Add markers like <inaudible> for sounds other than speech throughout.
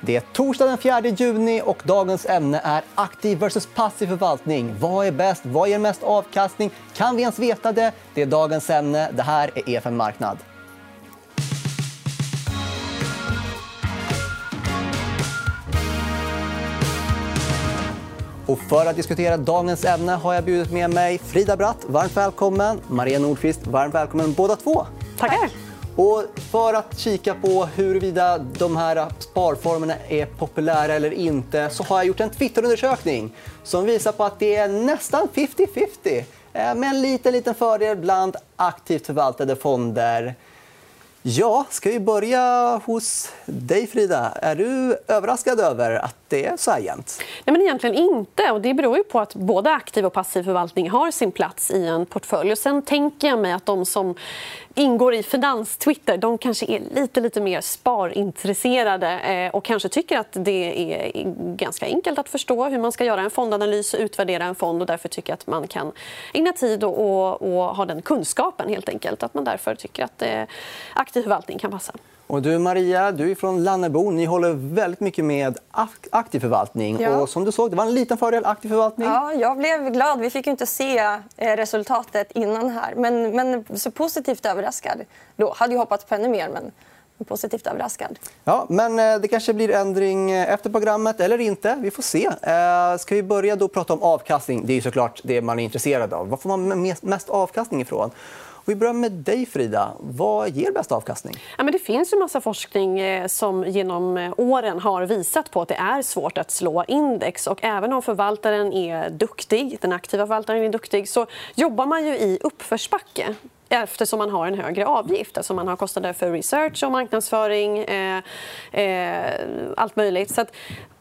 Det är torsdag den 4 juni och dagens ämne är aktiv versus passiv förvaltning. Vad är bäst? Vad ger mest avkastning? Kan vi ens veta det? Det är dagens ämne. Det här är EFN Marknad. Och för att diskutera dagens ämne har jag bjudit med mig Frida Bratt. Varmt välkommen. Maria Nordqvist. Varmt välkommen båda två. Tackar. Och för att kika på huruvida de här sparformerna är populära eller inte så har jag gjort en Twitterundersökning som visar på att det är nästan 50-50 eh, med en liten, liten fördel bland aktivt förvaltade fonder. Ja, ska vi börja hos dig, Frida? Är du överraskad över att det är så här jämnt? Nej, men egentligen inte. Och det beror ju på att både aktiv och passiv förvaltning har sin plats i en portfölj. Och sen tänker jag mig att de som ingår i finanstwitter. de kanske är lite, lite mer sparintresserade eh, och kanske tycker att det är ganska enkelt att förstå hur man ska göra en fondanalys och utvärdera en fond och därför tycker att man kan ägna tid och, och, och ha den kunskapen. helt enkelt. Att man därför tycker att eh, aktiv förvaltning kan passa. Och du, Maria, du är från Lannebo. Ni håller väldigt mycket med aktiv förvaltning. Ja. Och som du såg, det var en liten fördel, aktiv förvaltning. Ja, jag blev glad. Vi fick inte se eh, resultatet innan här. Men, men så positivt överraskad. Då hade jag hoppats på ännu mer, men positivt överraskad. Ja, men eh, det kanske blir ändring eh, efter programmet eller inte. Vi får se. Ska vi börja då prata om avkastning? Det är såklart det man är intresserad av. Var får man mest avkastning ifrån? Vi börjar med dig, Frida. Vad ger bäst avkastning? Ja, men det finns ju massa forskning eh, som genom eh, åren har visat på att det är svårt att slå index. Och även om förvaltaren är duktig, den aktiva förvaltaren är duktig så jobbar man ju i uppförsbacke eftersom man har en högre avgift. Alltså man har kostnader för research och marknadsföring, eh, eh, allt möjligt. Så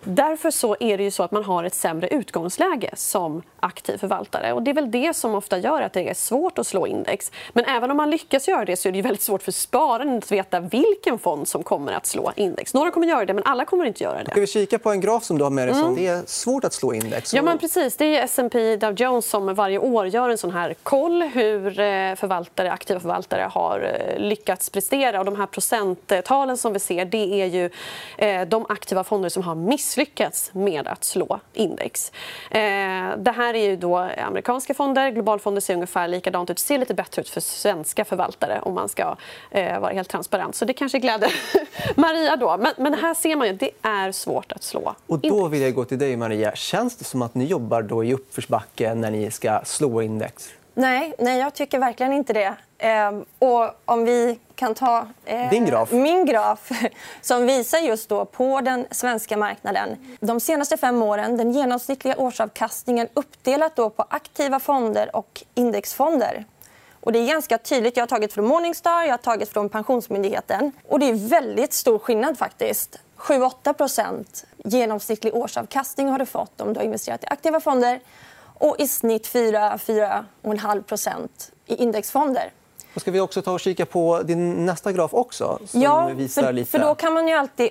Därför så är det ju så att man har ett sämre utgångsläge som aktiv förvaltare. Och det är väl det som ofta gör att det är svårt att slå index. Men även om man lyckas göra det så är det väldigt svårt för spararen att veta vilken fond som kommer att slå index. Några kommer göra det, men alla kommer inte göra det. Ska vi kika på en graf som du har med dig? Mm. Det är svårt att slå index. Ja, men precis. Det är S&P Dow Jones som varje år gör en sån här koll hur eh, förvaltare, aktiva förvaltare har eh, lyckats prestera. Och de här procenttalen som vi ser det är ju eh, de aktiva fonder som har misslyckats misslyckats med att slå index. Eh, det här är ju då amerikanska fonder. Globalfonder ser ungefär likadant ut. Ser lite bättre ut för svenska förvaltare om man ska eh, vara helt transparent. Så det kanske gläder <laughs> Maria. då. Men, men här ser man ju att det är svårt att slå Och Då vill jag gå till dig, Maria. Känns det som att ni jobbar då i uppförsbacke när ni ska slå index? Nej, nej jag tycker verkligen inte det. Eh, och om vi kan ta eh, Din graf. min graf <laughs> som visar just då på den svenska marknaden. De senaste fem åren, den genomsnittliga årsavkastningen uppdelat då på aktiva fonder och indexfonder. Och det är ganska tydligt. Jag har tagit från Morningstar, jag har tagit från Pensionsmyndigheten. Och det är väldigt stor skillnad faktiskt. 7-8 genomsnittlig årsavkastning har du fått om du har investerat i aktiva fonder och i snitt 4-4,5% i indexfonder. Och ska vi också ta och kika på din nästa graf också? Som ja, visar för, lite... för då kan man ju alltid...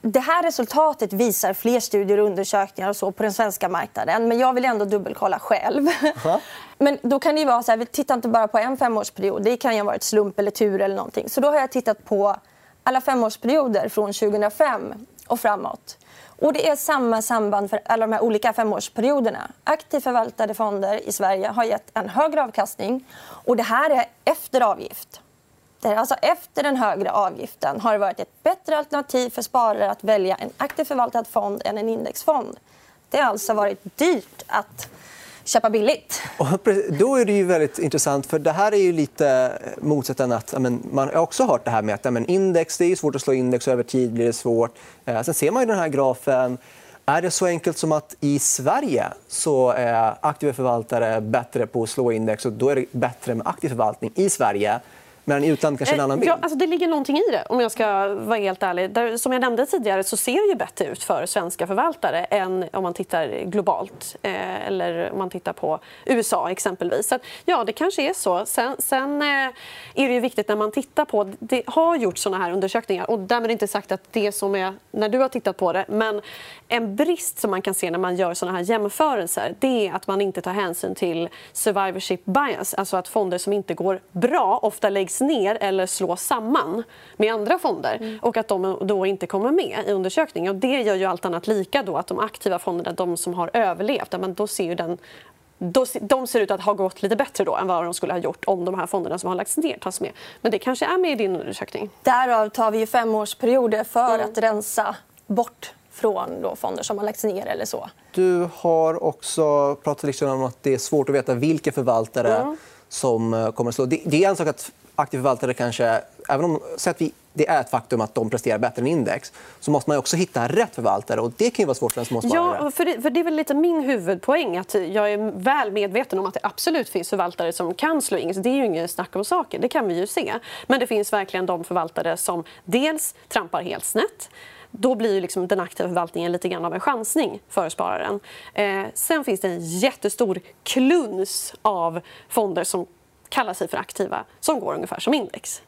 Det här resultatet visar fler studier och undersökningar och så på den svenska marknaden. Men jag vill ändå dubbelkolla själv. <laughs> Men då kan det vara så här, vi tittar inte bara på en femårsperiod. Det kan ju ha varit slump eller tur eller någonting. Så då har jag tittat på alla femårsperioder från 2005 och framåt. Och det är samma samband för alla de här olika femårsperioderna. Aktivt förvaltade fonder i Sverige har gett en högre avkastning. Och det här är efter avgift. Det är alltså efter den högre avgiften har det varit ett bättre alternativ för sparare att välja en aktivt förvaltad fond än en indexfond. Det har alltså varit dyrt att köpa billigt. Och då är det ju väldigt intressant. för Det här är ju lite motsättande. Att, men, man har också hört det här med att men, index, det är svårt att slå index och över tid blir det svårt. Eh, sen ser man ju den här grafen. Är det så enkelt som att i Sverige så är aktiva förvaltare bättre på att slå index och då är det bättre med aktiv förvaltning i Sverige men i utlandet kanske en eh, annan bild? Ja, alltså det ligger någonting i det, om jag ska vara helt ärlig. Där, som jag nämnde tidigare så ser det ju bättre ut för svenska förvaltare än om man tittar globalt eh, eller om man tittar på USA exempelvis. Så, ja, det kanske är så. Sen, sen eh, är det ju viktigt när man tittar på... Det har gjorts såna här undersökningar och därmed inte sagt att det som är när du har tittat på det. Men en brist som man kan se när man gör såna här jämförelser det är att man inte tar hänsyn till survivorship bias. Alltså att fonder som inte går bra ofta läggs läggs ner eller slås samman med andra fonder mm. och att de då inte kommer med i undersökningen. Och det gör ju allt annat lika då att de aktiva fonderna, de som har överlevt, men då ser ju den de ser ut att ha gått lite bättre då än vad de skulle ha gjort om de här fonderna som har lagts ner tas med. Men det kanske är med i din undersökning? Därav tar vi ju femårsperioder för mm. att rensa bort från då fonder som har lagts ner eller så. Du har också pratat liksom om att det är svårt att veta vilka förvaltare mm. som eh, kommer att slå. Det är en sak att aktiva förvaltare kanske, även om att vi, det är ett faktum att de presterar bättre än index, så måste man också hitta rätt förvaltare. Och det kan ju vara svårt för en småsparare. Ja, för det, för det är väl lite min huvudpoäng. att Jag är väl medveten om att det absolut finns förvaltare som kan slå in. Det är ju inget snack om saken, det kan vi ju se. Men det finns verkligen de förvaltare som dels trampar helt snett då blir liksom den aktiva förvaltningen lite grann av en chansning för spararen. Eh, sen finns det en jättestor kluns av fonder som kallar sig för aktiva som går ungefär som index.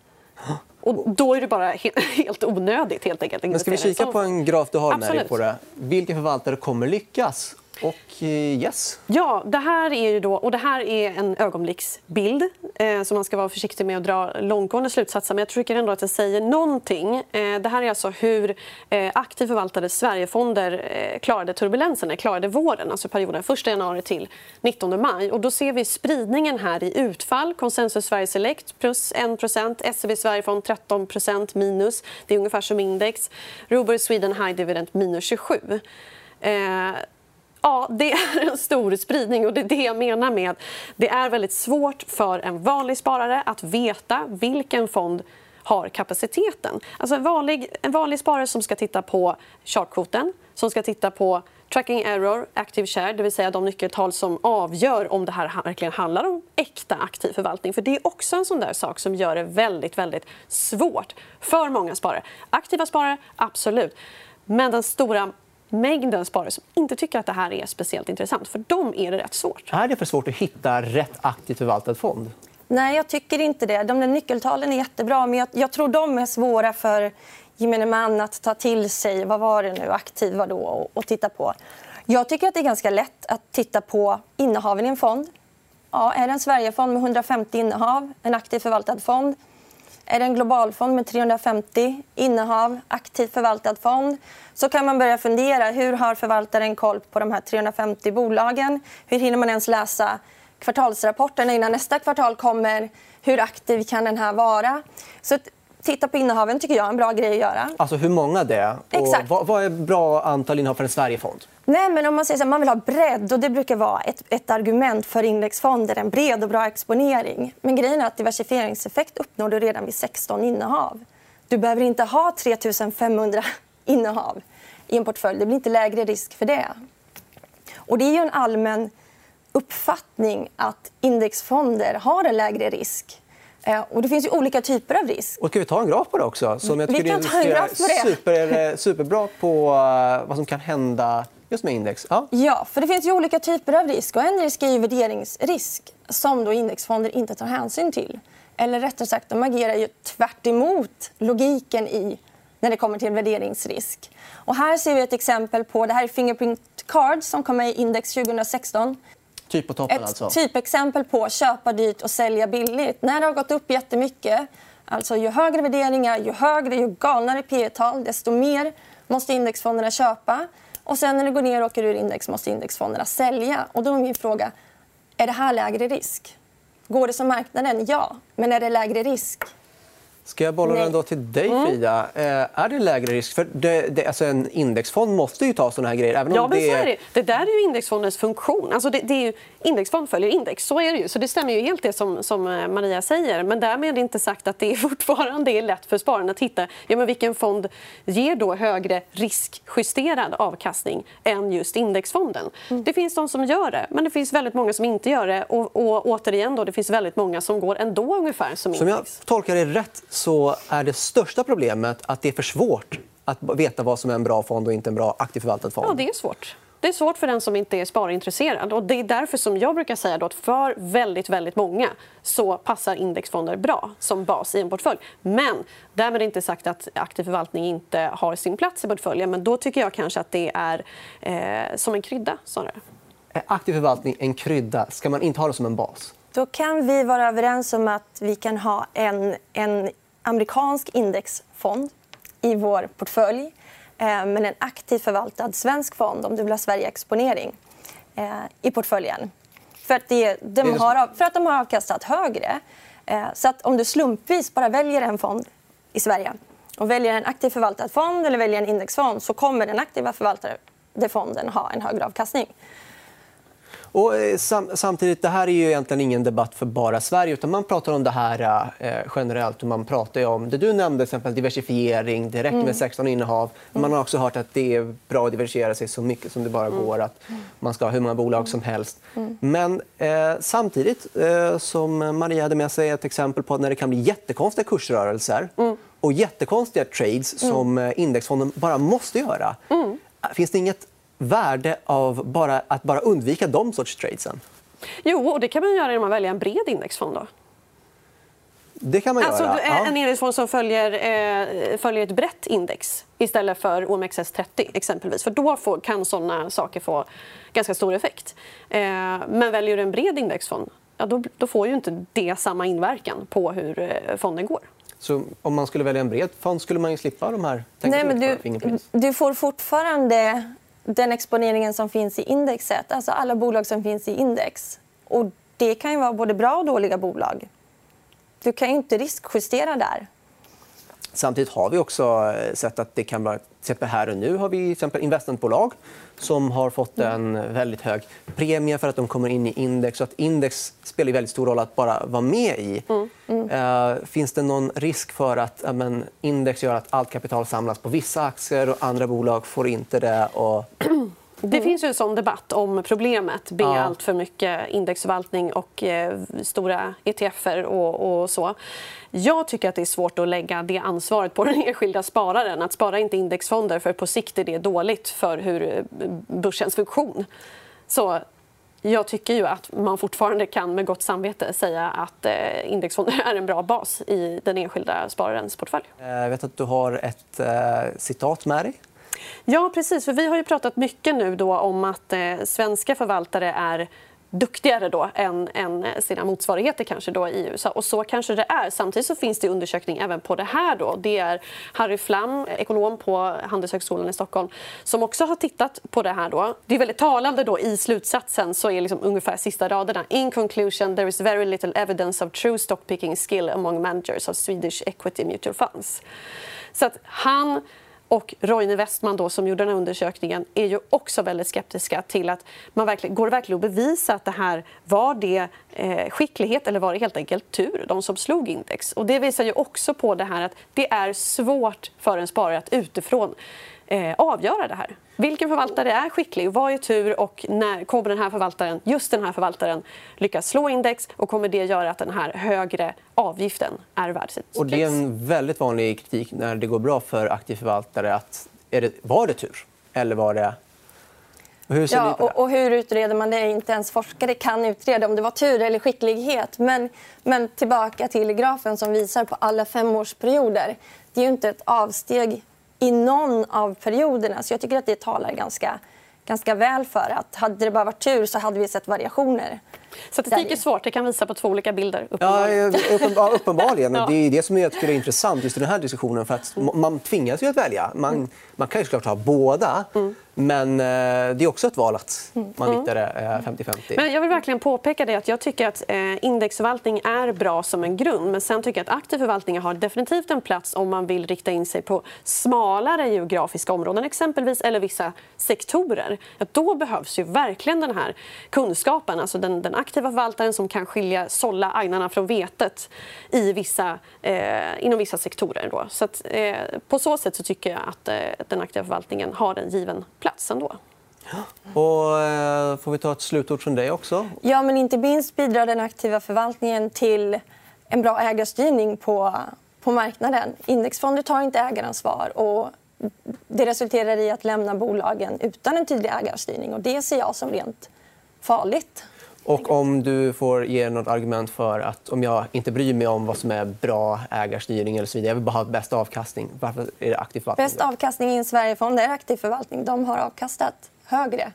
Och då är det bara <laughs> helt onödigt. Helt enkelt, Men ska vi kika på en graf du har med dig på det? Vilka förvaltare kommer lyckas? Och eh, yes. Ja, det här är ju då, och det här är en ögonblicksbild eh, så man ska vara försiktig med att dra långtgående slutsatser. Men jag tycker ändå att det säger någonting. Eh, det här är alltså hur eh, aktivt förvaltade Sverigefonder eh, klarade turbulensen, klarade våren, alltså perioden 1 januari till 19 maj. Och då ser vi spridningen här i utfall. Consensus Sverige Select plus 1 SEB Sverigefond 13% minus. Det är ungefär som index. Robur Sweden High Dividend minus 27. Ja, det är en stor spridning och det är det jag menar med det är väldigt svårt för en vanlig sparare att veta vilken fond har kapaciteten. Alltså en vanlig, en vanlig sparare som ska titta på chartkvoten, som ska titta på tracking error, active share, det vill säga de nyckeltal som avgör om det här verkligen handlar om äkta aktiv förvaltning. För Det är också en sån där sak som gör det väldigt, väldigt svårt för många sparare. Aktiva sparare, absolut. Men den stora mängden sparare som inte tycker att det här är speciellt intressant. För dem är det rätt svårt. Är det för svårt att hitta rätt aktivt förvaltad fond? Nej, jag tycker inte det. De där nyckeltalen är jättebra, men jag, jag tror de är svåra för gemene man att ta till sig. Vad var det nu? Aktiv då? Och, och titta på. Jag tycker att det är ganska lätt att titta på innehaven i en fond. Ja, är det en Sverigefond med 150 innehav, en aktivt förvaltad fond? Är det en globalfond med 350 innehav, aktivt förvaltad fond så kan man börja fundera hur har förvaltaren koll på de här 350 bolagen. Hur hinner man ens läsa kvartalsrapporterna innan nästa kvartal kommer? Hur aktiv kan den här vara? Så titta på innehaven tycker jag är en bra grej att göra. Alltså hur många det är? Exakt. vad, vad är bra antal innehav för en Sverigefond? Nej, men om man säger så här, man vill ha bredd och det brukar vara ett, ett argument för indexfonder, en bred och bra exponering. Men grejen är att diversifieringseffekt uppnår du redan vid 16 innehav. Du behöver inte ha 3 500 <laughs> innehav i en portfölj. Det blir inte lägre risk för det. Och det är ju en allmän uppfattning att indexfonder har en lägre risk. Eh, och det finns ju olika typer av risk. Och ska vi ta en graf på det också? Som jag vi kan ta en graf på det. Super, eh, superbra på eh, vad som kan hända just med index. Ja. ja, för det finns ju olika typer av risk. Och en risk är ju värderingsrisk som då indexfonder inte tar hänsyn till. Eller rättare sagt, de agerar ju tvärt logiken i när det kommer till värderingsrisk. Och här ser vi ett exempel på... Det här är Fingerprint Cards som kom med i Index 2016. Typ på toppen, ett alltså? typexempel på köpa dyrt och sälja billigt. När det har gått upp jättemycket, alltså ju högre värderingar, ju högre, ju galnare P tal desto mer måste indexfonderna köpa. Och sen när det går ner och åker ur index måste indexfonderna sälja. Och då är min fråga, är det här lägre risk? Går det som marknaden? Ja. Men är det lägre risk? Ska jag bolla den då till dig, mm. Frida? Mm. är det lägre risk? För det, det, alltså en indexfond måste ju ta såna här grejer. Även om ja, men det... så är det. Det där är ju indexfondens funktion. Alltså det, det är ju, indexfond följer index. Så är det ju. Så det stämmer ju helt det som, som eh, Maria säger. Men därmed är det inte sagt att det <laughs> fortfarande är lätt för spararna att hitta ja, men vilken fond ger då högre riskjusterad avkastning än just indexfonden. Mm. Det finns de som gör det, men det finns väldigt många som inte gör det. Och, och återigen, då, det finns väldigt många som går ändå ungefär som index. Som jag tolkar det rätt så är det största problemet att det är för svårt att veta vad som är en bra fond och inte en bra aktiv förvaltad fond. Ja, det är svårt. Det är svårt för den som inte är sparintresserad. Och det är därför som jag brukar säga att för väldigt, väldigt många så passar indexfonder bra som bas i en portfölj. Men därmed inte sagt att aktiv förvaltning inte har sin plats i portföljen. Men då tycker jag kanske att det är eh, som en krydda. Snarare. Är aktiv förvaltning en krydda? Ska man inte ha det som en bas? Då kan vi vara överens om att vi kan ha en, en amerikansk indexfond i vår portfölj eh, men en aktivt förvaltad svensk fond om du vill ha Sverige-exponering eh, i portföljen. För att, det, de har, för att de har avkastat högre. Eh, så att om du slumpvis bara väljer en fond i Sverige och väljer en aktivt förvaltad fond eller väljer en indexfond så kommer den aktiva förvaltade fonden ha en högre avkastning. Och eh, sam samtidigt, det här är ju egentligen ingen debatt för bara Sverige. utan Man pratar om det här eh, generellt. Och man pratar om det du nämnde, exempel diversifiering. Det räcker med 16 mm. innehav. Man har också hört att det är bra att diversifiera sig så mycket som det bara mm. går. Att man ska ha hur många bolag som helst. Mm. Men eh, samtidigt, eh, som Maria hade med sig ett exempel på när det kan bli jättekonstiga kursrörelser och jättekonstiga trades som eh, indexfonden bara måste göra. Finns det inget värde av bara, att bara undvika de sorts tradesen? Jo, och det kan man göra genom att välja en bred indexfond. Då. Det kan man alltså, göra. En indexfond som följer, eh, följer ett brett index istället för OMXS30. exempelvis. För Då får, kan såna saker få ganska stor effekt. Eh, men väljer du en bred indexfond ja, då, då, får ju inte det samma inverkan på hur eh, fonden går. Så om man skulle välja en bred fond skulle man ju slippa de här... Nej, men du, du får fortfarande den exponeringen som finns i indexet. Alltså alla bolag som finns i index. Och det kan ju vara både bra och dåliga bolag. Du kan ju inte riskjustera där. Samtidigt har vi också eh, sett att det kan vara... Till här och nu har vi exempel investmentbolag som har fått en väldigt hög premie för att de kommer in i index. Så att index spelar väldigt stor roll att bara vara med i. Mm. Mm. Uh, finns det någon risk för att men, index gör att allt kapital samlas på vissa aktier och andra bolag får inte det? Och... <clears throat> Det finns ju en sån debatt om problemet med ja. allt för mycket indexförvaltning och eh, stora ETFer och, och, så. Jag tycker att det är svårt att lägga det ansvaret på <laughs> den enskilda spararen. Att spara inte indexfonder, för på sikt är det dåligt för hur eh, börsens funktion. Så jag tycker ju att man fortfarande kan med gott samvete säga att eh, indexfonder <laughs> är en bra bas i den enskilda spararens portfölj. Jag vet att du har ett eh, citat med dig. Ja, precis. För vi har ju pratat mycket nu då om att eh, svenska förvaltare är duktigare då än, än eh, sina motsvarigheter kanske då i USA. Och så kanske det är. Samtidigt så finns det undersökning även på det här. Då. Det är Harry Flam, ekonom på Handelshögskolan i Stockholm som också har tittat på det här. Då. Det är väldigt talande då i slutsatsen så är liksom ungefär sista raderna. In conclusion, there is very little evidence of true stockpicking skill among managers of Swedish equity mutual funds. Så att han och Roine Westman då, som gjorde den här undersökningen är ju också väldigt skeptiska till att man verkligen, går det verkligen att bevisa att det här var det eh, skicklighet eller var det helt enkelt tur, de som slog index. Och det visar ju också på det här att det är svårt för en sparare att utifrån eh, avgöra det här. Vilken förvaltare är skicklig? Vad är tur? Och när kommer den här förvaltaren, just den här förvaltaren lyckas slå index? Och kommer det göra att den här högre avgiften är värd sitt pris? Och det är en väldigt vanlig kritik när det går bra för aktiv förvaltare. Att är det, var det tur? Eller var det hur ja, och, och, hur utreder man det? Inte ens forskare kan utreda om det var tur eller skicklighet. Men, men tillbaka till grafen som visar på alla femårsperioder. Det är ju inte ett avsteg i någon av perioderna. Så jag tycker att det talar ganska, ganska väl för att hade det bara varit tur så hade vi sett variationer. Statistik är svårt. Det kan visa på två olika bilder. Uppenbarligen. Ja, <laughs> uppenbarligen. ja. Det är det som jag tycker är intressant just i den här diskussionen. För att man tvingas ju att välja. Man, man kan ju såklart ha båda. Mm. Men eh, det är också ett val att man mm. viktade 50-50. Eh, men jag vill verkligen påpeka det att jag tycker att eh, indexförvaltning är bra som en grund. Men sen tycker jag att aktiv förvaltning har definitivt en plats om man vill rikta in sig på smalare geografiska områden exempelvis eller vissa sektorer. Att då behövs ju verkligen den här kunskapen, alltså den, den aktiva förvaltaren som kan skilja, sålla agnarna från vetet i vissa, eh, inom vissa sektorer. Då. Så att, eh, på så sätt så tycker jag att eh, den aktiva förvaltningen har en given plats ändå. Och, eh, får vi ta ett slutord från dig också? Ja, men inte minst bidrar den aktiva förvaltningen till en bra ägarstyrning på, på marknaden. Indexfonder tar inte ägaransvar. Och det resulterar i att lämna bolagen utan en tydlig ägarstyrning. Och det ser jag som rent farligt. Och om du får ge något argument för att om jag inte bryr mig om vad som är bra ägarstyrning eller så vidare, jag vill bara ha bäst avkastning. Varför är det aktiv förvaltning? Bäst avkastning i en Sverigefond är aktiv förvaltning. De har avkastat högre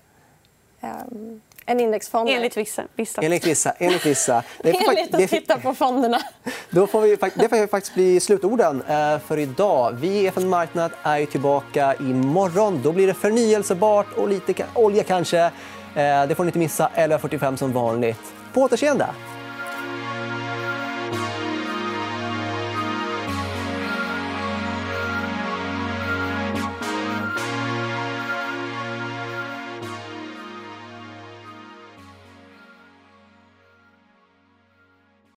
um, en indexfond. Enligt vissa. vissa. Enligt vissa. Enligt, vissa. <laughs> Det får enligt att titta på fonderna. <laughs> Då får vi, det får faktiskt bli slutorden eh, för idag. Vi är från Marknad är tillbaka imorgon. Då blir det förnyelsebart och lite olja kanske. Eh, det får ni inte missa. 11.45 som vanligt. På återseende!